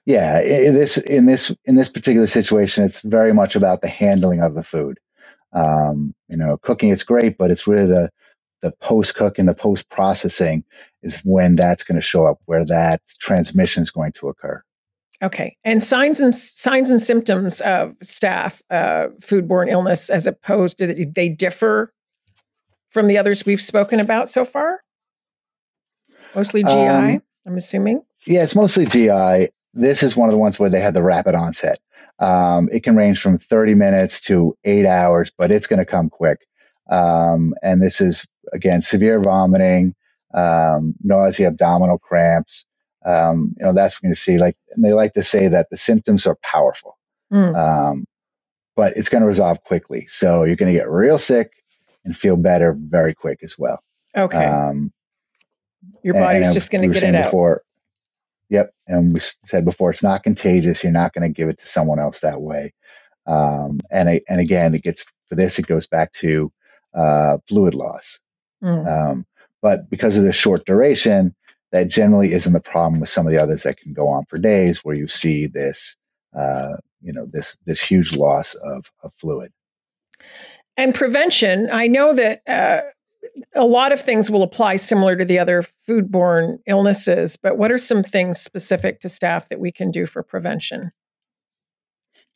Yeah, in this in this in this particular situation, it's very much about the handling of the food. Um, you know, cooking it's great, but it's really the the post cook and the post processing is when that's going to show up, where that transmission is going to occur. Okay, and signs and signs and symptoms of staph uh, foodborne illness, as opposed to they differ from the others we've spoken about so far? Mostly GI, um, I'm assuming. Yeah, it's mostly GI. This is one of the ones where they had the rapid onset. Um, it can range from 30 minutes to eight hours, but it's going to come quick. Um, and this is, again, severe vomiting, um, nausea, abdominal cramps. Um, you know, that's when you see, like, and they like to say that the symptoms are powerful, mm. but it's going to resolve quickly. So you're going to get real sick and feel better very quick as well. Okay. Um, Your body's just going to get it out. Before, Yep. And we said before, it's not contagious. You're not going to give it to someone else that way. Um, and and again, it gets for this, it goes back to uh, fluid loss. Mm. Um, but because of the short duration, that generally isn't the problem with some of the others that can go on for days, where you see this, uh, you know, this this huge loss of, of fluid. And prevention, I know that uh, a lot of things will apply similar to the other foodborne illnesses, but what are some things specific to staph that we can do for prevention?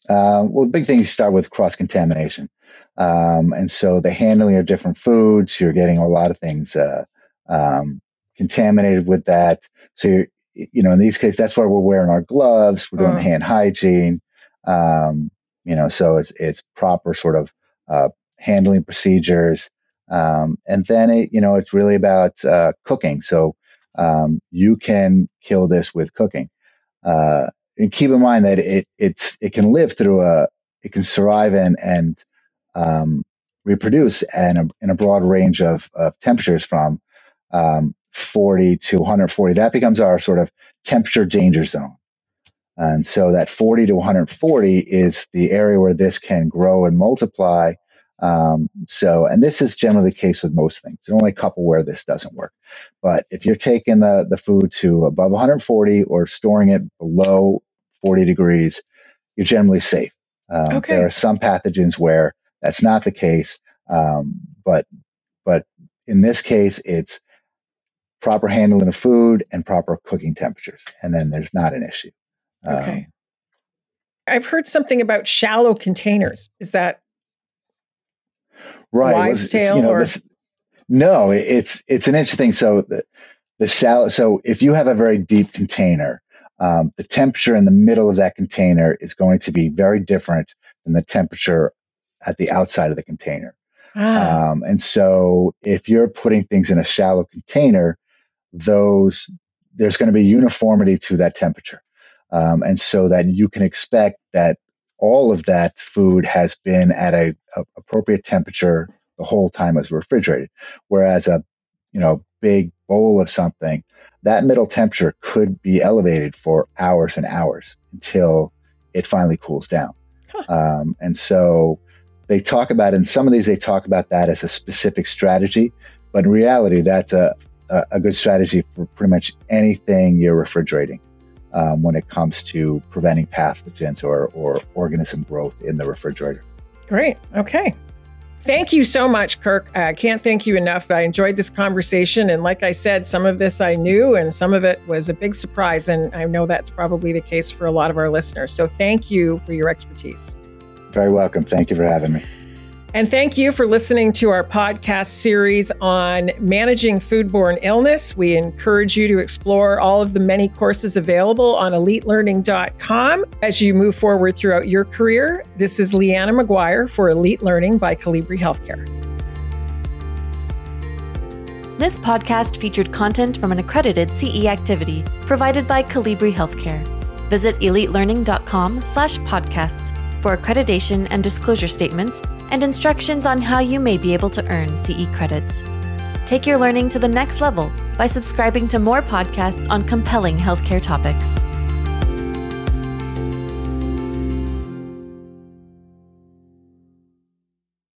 Uh, well, the big thing is start with cross contamination. Um, and so the handling of different foods, you're getting a lot of things uh, um, contaminated with that. So, you're, you know, in these cases, that's why we're wearing our gloves, we're doing mm. hand hygiene. Um, you know, so it's, it's proper sort of uh, handling procedures. Um, and then it, you know, it's really about uh, cooking. So um, you can kill this with cooking. Uh, and keep in mind that it it's it can live through a it can survive and and um, reproduce in a, in a broad range of, of temperatures from um, 40 to 140. That becomes our sort of temperature danger zone. And so that 40 to 140 is the area where this can grow and multiply um, so, and this is generally the case with most things. There's only a couple where this doesn't work. But if you're taking the, the food to above 140 or storing it below 40 degrees, you're generally safe. Um, okay. There are some pathogens where that's not the case. Um, but, but in this case, it's proper handling of food and proper cooking temperatures. And then there's not an issue. Okay. Um, I've heard something about shallow containers. Is that right. wives' tale, you know, or this, no, it's it's an interesting. So the the shallow. So if you have a very deep container, um, the temperature in the middle of that container is going to be very different than the temperature at the outside of the container. Ah. Um, and so if you're putting things in a shallow container, those there's going to be uniformity to that temperature. Um, and so that you can expect that all of that food has been at a, a appropriate temperature the whole time as refrigerated. Whereas a you know big bowl of something, that middle temperature could be elevated for hours and hours until it finally cools down. Huh. Um, and so they talk about in some of these they talk about that as a specific strategy, but in reality that's a, a good strategy for pretty much anything you're refrigerating um, when it comes to preventing pathogens or, or organism growth in the refrigerator. Great. Okay. Thank you so much, Kirk. I can't thank you enough. I enjoyed this conversation. And like I said, some of this I knew and some of it was a big surprise. And I know that's probably the case for a lot of our listeners. So thank you for your expertise. Very welcome. Thank you for having me. And thank you for listening to our podcast series on managing foodborne illness. We encourage you to explore all of the many courses available on elitelearning.com as you move forward throughout your career. This is Leanna McGuire for Elite Learning by Colibri Healthcare. This podcast featured content from an accredited CE activity provided by Colibri Healthcare. Visit elitelearning.com slash podcasts for accreditation and disclosure statements and instructions on how you may be able to earn CE credits. Take your learning to the next level by subscribing to more podcasts on compelling healthcare topics.